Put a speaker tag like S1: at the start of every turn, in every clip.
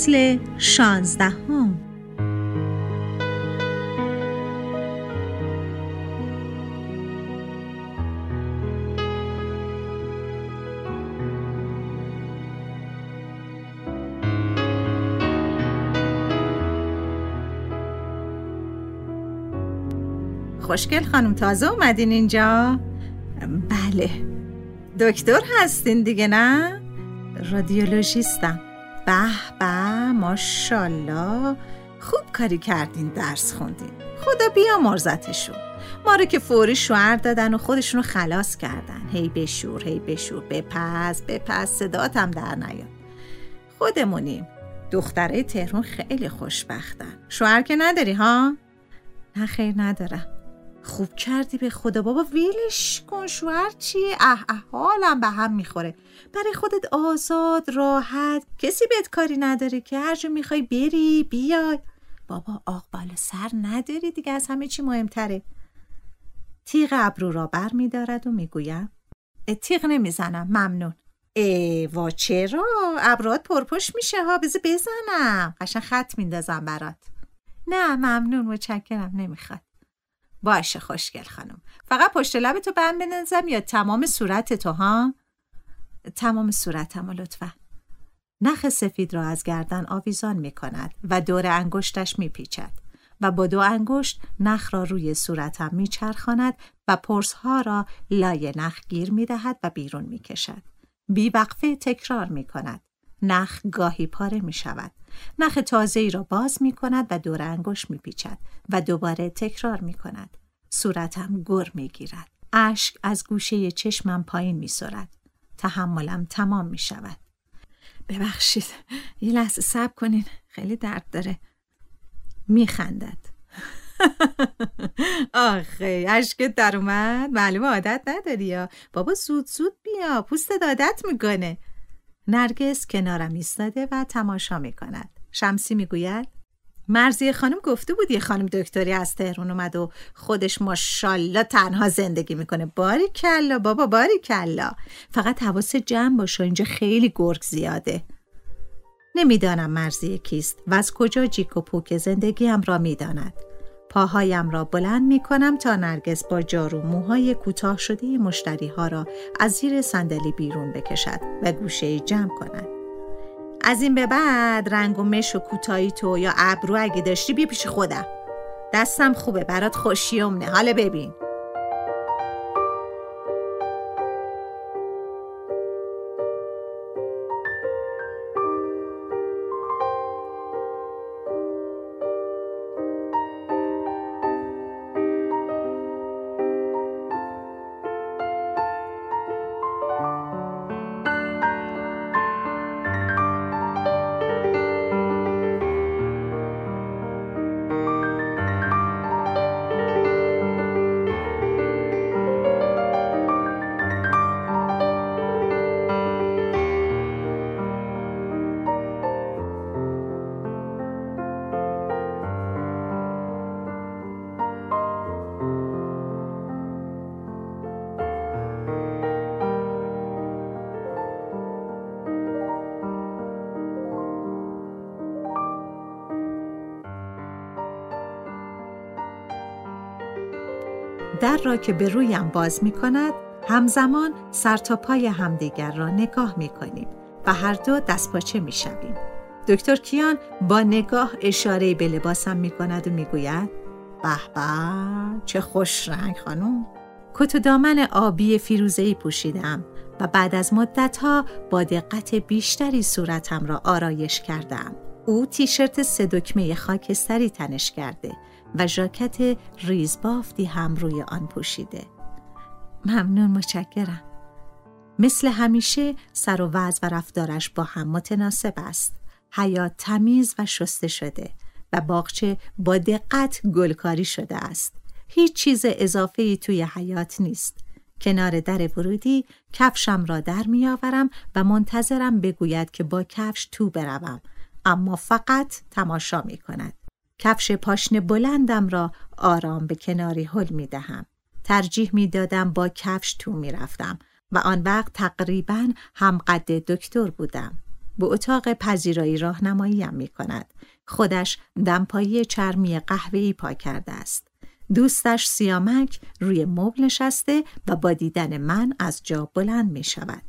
S1: فصل شانزدهم خوشگل خانم تازه اومدین اینجا؟ بله دکتر هستین دیگه نه؟ رادیولوژیستم به به ماشالله خوب کاری کردین درس خوندین. خدا بیا مرزتشون ما رو که فوری شوهر دادن و خودشون رو خلاص کردن. هی بشور هی بشور. بپس بپس صداتم در نیاد. خودمونیم دختره تهرون خیلی خوشبختن. شوهر که نداری ها؟ نه خیر ندارم. خوب کردی به خدا بابا ویلش کن شوهر چیه؟ اه اه حالم به هم می‌خوره. برای خودت آزاد راحت کسی بهت کاری نداره که هر جا می‌خوای بری بیای. بابا آق بالا سر نداری دیگه از همه چی مهمتره. تیغ ابرو را بر میدارد و می‌گویم تیغ نمی‌زنم ممنون. وا چرا؟ ابروات پرپش میشه ها بذار بزنم. قشن خط میندازم برات. نه ممنون متشکرم نمی‌خواد. باشه خوشگل خانم فقط پشت لب تو بند بنزم یا تمام صورت تو ها تمام صورتم لطفا نخ سفید را از گردن آویزان می کند و دور انگشتش می پیچد و با دو انگشت نخ را روی صورتم می چرخاند و پرس ها را لای نخ گیر می دهد و بیرون می کشد. بی وقفه تکرار می کند. نخ گاهی پاره می شود. نخ تازه ای را باز می کند و دور انگشت می پیچد و دوباره تکرار می کند. صورتم گر می گیرد. اشک از گوشه چشمم پایین می سرد. تحملم تمام می شود. ببخشید یه لحظه سب کنین خیلی درد داره می خندد آخه اشکت در اومد معلوم عادت نداری یا بابا زود زود بیا پوست عادت می‌کنه نرگس کنارم ایستاده و تماشا می کند. شمسی می‌گوید مرزی خانم گفته بود یه خانم دکتری از تهرون اومد و خودش ماشالله تنها زندگی می‌کنه. باری کلا بابا باری کلا. فقط حواس جمع باشه اینجا خیلی گرگ زیاده. نمی‌دانم مرزی کیست و از کجا جیک و پوک زندگیم را می‌داند. پاهایم را بلند می کنم تا نرگس با جارو موهای کوتاه شده مشتری ها را از زیر صندلی بیرون بکشد و گوشه جمع کند. از این به بعد رنگ و مش و کوتاهی تو یا ابرو اگه داشتی بیا پیش خودم. دستم خوبه برات خوشیومنه حالا ببین. در را که به رویم باز می کند همزمان سر تا پای همدیگر را نگاه می کنیم و هر دو دست پاچه می شویم. دکتر کیان با نگاه اشاره به لباسم می کند و می گوید به به چه خوش رنگ خانم کت و دامن آبی فیروزه‌ای پوشیدم و بعد از مدتها با دقت بیشتری صورتم را آرایش کردم. او تیشرت سه دکمه خاکستری تنش کرده و ژاکت ریزبافتی هم روی آن پوشیده. ممنون متشکرم. مثل همیشه سر و وضع و رفتارش با هم متناسب است. حیات تمیز و شسته شده و باغچه با دقت گلکاری شده است. هیچ چیز اضافه ای توی حیات نیست. کنار در ورودی کفشم را در میآورم و منتظرم بگوید که با کفش تو بروم اما فقط تماشا می کند. کفش پاشن بلندم را آرام به کناری حل می دهم. ترجیح می دادم با کفش تو می رفتم و آن وقت تقریبا هم قد دکتر بودم. به اتاق پذیرایی راهنماییم می کند. خودش دمپایی چرمی قهوه‌ای پا کرده است. دوستش سیامک روی مبل نشسته و با دیدن من از جا بلند می شود.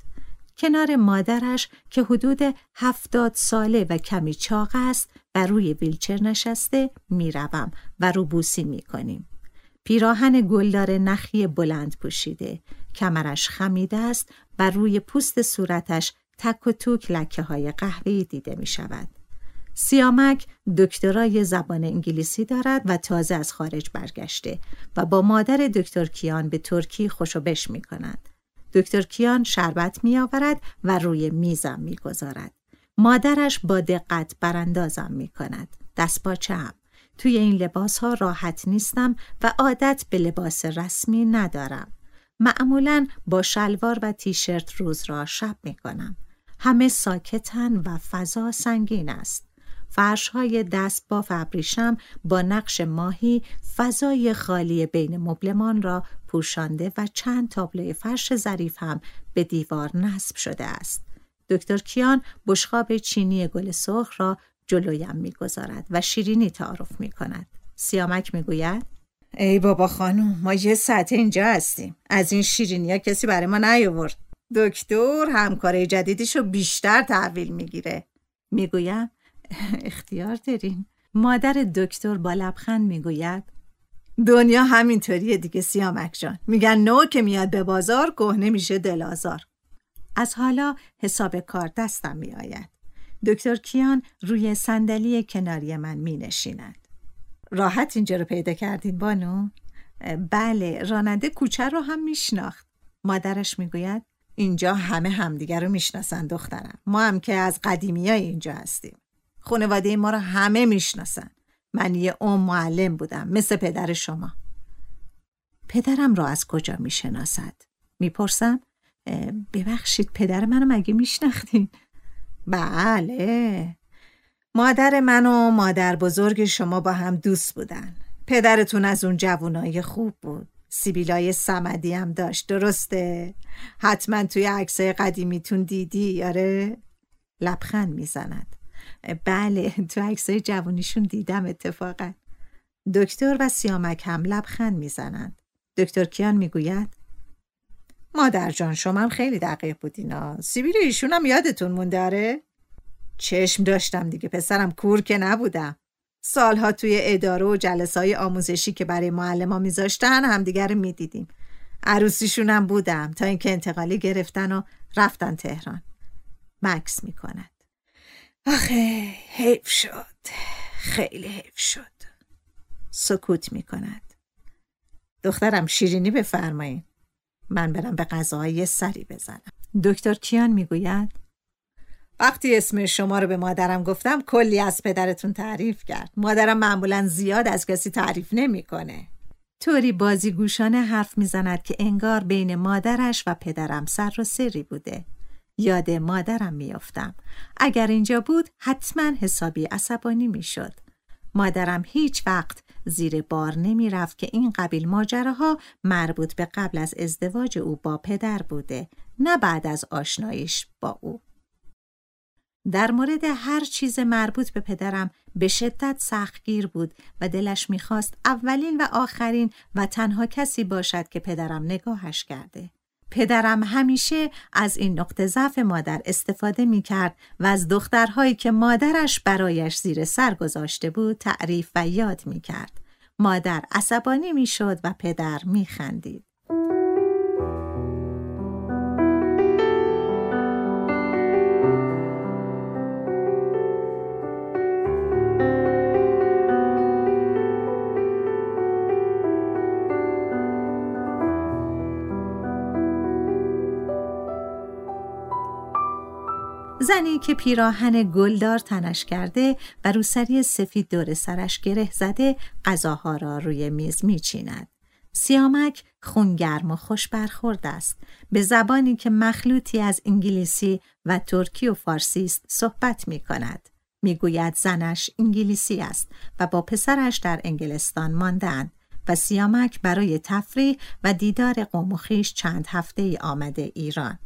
S1: کنار مادرش که حدود هفتاد ساله و کمی چاق است و روی ویلچر نشسته می‌روم و روبوسی می کنیم. پیراهن گلدار نخی بلند پوشیده کمرش خمیده است و روی پوست صورتش تک و توک لکه های قهوه‌ای دیده می شود. سیامک دکترای زبان انگلیسی دارد و تازه از خارج برگشته و با مادر دکتر کیان به ترکی خوشوبش می کند. دکتر کیان شربت می آورد و روی میزم می گذارد. مادرش با دقت براندازم می کند. دست هم. توی این لباس ها راحت نیستم و عادت به لباس رسمی ندارم. معمولا با شلوار و تیشرت روز را شب می کنم. همه ساکتن و فضا سنگین است. فرش های دست با ابریشم با نقش ماهی فضای خالی بین مبلمان را پوشانده و چند تابلوی فرش ظریف هم به دیوار نصب شده است. دکتر کیان بشخاب چینی گل سرخ را جلویم می‌گذارد و شیرینی تعارف می کند. سیامک می‌گوید ای بابا خانم ما یه ساعت اینجا هستیم از این شیرینی ها کسی برای ما نیاورد دکتر همکاره جدیدیشو بیشتر تحویل می‌گیره می‌گویم اختیار دارین. مادر دکتر با لبخند می‌گوید دنیا همینطوریه دیگه سیامک جان. میگن نو که میاد به بازار کهنه میشه دلازار از حالا حساب کار دستم میآید. دکتر کیان روی صندلی کناری من می نشیند. راحت اینجا رو پیدا کردین بانو؟ بله راننده کوچه رو هم میشناخت. مادرش می‌گوید اینجا همه همدیگر رو می‌شناسن دخترم. ما هم که از قدیمی های اینجا هستیم. خانواده ما رو همه می‌شناسن. من یه ام معلم بودم مثل پدر شما. پدرم را از کجا می‌شناسد؟ می‌پرسم ببخشید پدر منو مگه میشناختین؟ بله. مادر من و مادر بزرگ شما با هم دوست بودن. پدرتون از اون جوونای خوب بود. سیبیلای سمدی هم داشت درسته؟ حتما توی عکسای قدیمیتون دیدی یاره لبخند می‌زند. بله تو عکسای جوانیشون دیدم اتفاقا. دکتر و سیامک هم لبخند می‌زنند. دکتر کیان می‌گوید مادر جان شما هم خیلی دقیق بودینا سیبیل ایشون هم یادتون مونده آره چشم داشتم دیگه پسرم کور که نبودم. سالها توی اداره و جلسه های آموزشی که برای معلم ها میذاشتن همدیگر رو می‌دیدیم. عروسیشون هم بودم تا اینکه انتقالی گرفتن و رفتن تهران. مکس می‌کند. آخه حیف شد. خیلی حیف شد. سکوت می کند دخترم شیرینی بفرمایید من برم به غذاهای سری بزنم. دکتر کیان می‌گوید؟ وقتی اسم شما رو به مادرم گفتم کلی از پدرتون تعریف کرد. مادرم معمولا زیاد از کسی تعریف نمی‌کنه. طوری بازیگوشانه حرف می‌زند که انگار بین مادرش و پدرم سر و سری بوده. یاد مادرم میافتم اگر اینجا بود حتما حسابی عصبانی می‌شد. مادرم هیچ وقت زیر بار نمی رفت که این قبیل ماجراها مربوط به قبل از ازدواج او با پدر بوده نه بعد از آشنایش با او. در مورد هر چیز مربوط به پدرم به شدت سختگیر بود و دلش می‌خواست اولین و آخرین و تنها کسی باشد که پدرم نگاهش کرده. پدرم همیشه از این نقطه ضعف مادر استفاده می کرد و از دخترهایی که مادرش برایش زیر سر گذاشته بود تعریف و یاد می کرد. مادر عصبانی می شد و پدر می خندید. زنی که پیراهن گلدار تنش کرده و روسری سفید دور سرش گره زده غذاها را روی میز میچیند. سیامک خونگرم و خوش برخورد است. به زبانی که مخلوطی از انگلیسی و ترکی و فارسی است صحبت می کند. می‌گوید زنش انگلیسی است و با پسرش در انگلستان ماندن و سیامک برای تفریح و دیدار قوم و چند هفته ای آمده ایران.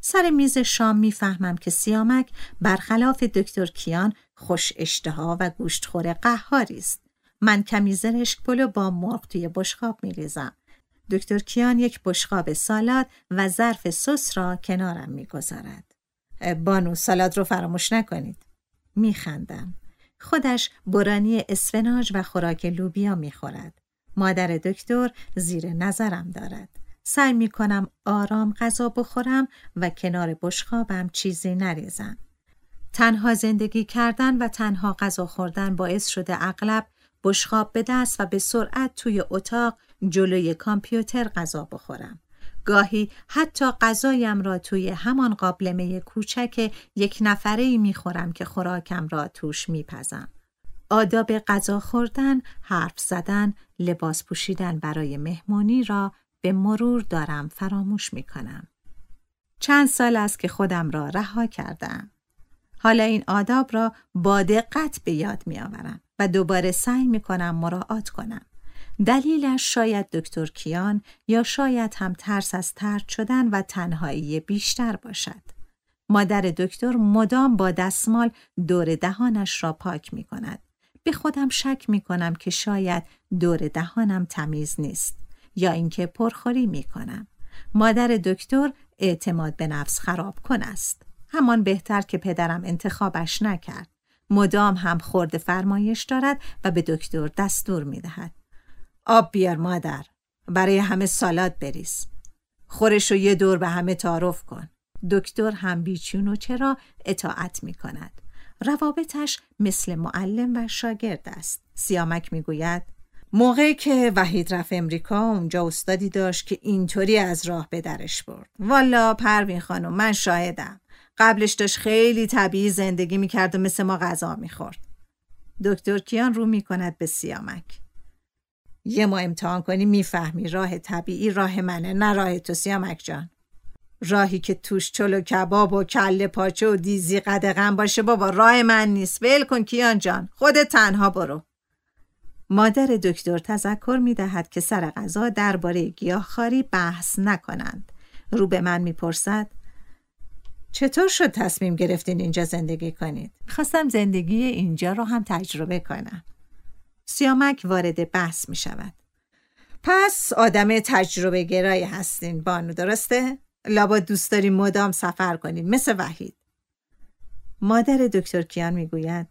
S1: سر میز شام می‌فهمم که سیامک برخلاف دکتر کیان خوش اشتها و گوشتخور قهاری است. من کمی زرشک پلو با مرغ توی بشقاب میریزم. دکتر کیان یک بشقاب سالاد و ظرف سس را کنارم می‌گذارد. بانو سالاد رو فراموش نکنید. میخندم. خودش برانی اسفناج و خوراک لوبیا می‌خورد. مادر دکتر زیر نظرم دارد. سعی می کنم آرام غذا بخورم و کنار بشخابم چیزی نریزم. تنها زندگی کردن و تنها غذا خوردن باعث شده اغلب بشخاب به دست و به سرعت توی اتاق جلوی کامپیوتر غذا بخورم. گاهی حتی غذایم را توی همان قابلمه کوچک یک نفره ای می خورم که خوراکم را توش می پزم. آداب غذا خوردن، حرف زدن، لباس پوشیدن برای مهمانی را به مرور دارم فراموش می کنم. چند سال است که خودم را رها کردم. حالا این آداب را با دقت به یاد می آورم و دوباره سعی می کنم مراعات کنم. دلیلش شاید دکتر کیان یا شاید هم ترس از ترد شدن و تنهایی بیشتر باشد. مادر دکتر مدام با دستمال دور دهانش را پاک می کند. به خودم شک می کنم که شاید دور دهانم تمیز نیست. یا اینکه پرخوری می کنم. مادر دکتر اعتماد به نفس خراب کن است. همان بهتر که پدرم انتخابش نکرد. مدام هم خورده فرمایش دارد و به دکتر دستور می دهد. آب بیار مادر. برای همه سالاد بریز. خورش رو یه دور به همه تعارف کن. دکتر هم بیچون و چرا اطاعت می کند. روابطش مثل معلم و شاگرد است. سیامک می گوید موقعی که وحید رفت امریکا اونجا استادی داشت که اینطوری از راه به درش برد. والا پروین خانم من شاهدم. قبلش داشت خیلی طبیعی زندگی می‌کرد و مثل ما غذا می‌خورد. دکتر کیان رو می‌کند به سیامک. یه ما امتحان کنی می‌فهمی. راه طبیعی راه منه نه راه تو سیامک جان. راهی که توش چلو کباب و کله پاچه و دیزی قدغن باشه بابا راه من نیست. ول کن کیان جان. خودت تنها برو. مادر دکتر تذکر می دهد که سر غذا درباره گیاهخواری بحث نکنند. رو به من می‌پرسد چطور شد تصمیم گرفتین اینجا زندگی کنید؟ خواستم زندگی اینجا رو هم تجربه کنم. سیامک وارد بحث می شود. پس آدم تجربه گرایی هستین بانو درسته؟ لابا دوست داری مدام سفر کنید مثل وحید. مادر دکتر کیان می‌گوید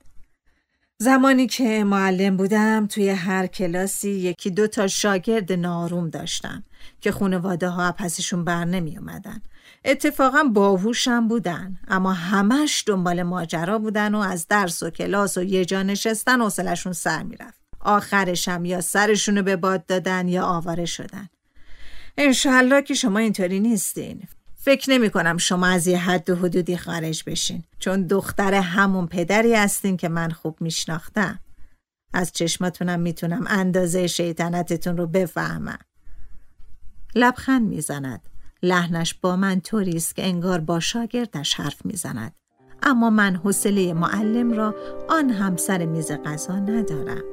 S1: زمانی که معلم بودم توی هر کلاسی یکی دو تا شاگرد ناروم داشتم که خانواده ها پسشون بر نمی اومدن. اتفاقا باهوشم بودن اما همش دنبال ماجرا بودن و از درس و کلاس و یه جا نشستن حوصلشون سر می‌رفت. آخرشم یا سرشونو به باد دادن یا آواره شدن. انشالله که شما اینطوری نیستین. فکر نمی کنم شما از یه حد و حدودی خارج بشین. چون دختر همون پدری هستین که من خوب میشناختم. از چشماتونم می‌تونم اندازه شیطنتتون رو بفهمم. لبخند می‌زند. لحنش با من طوری است که انگار با شاگردش حرف می‌زند. اما من حوصله معلم را آن هم سر میز غذا ندارم.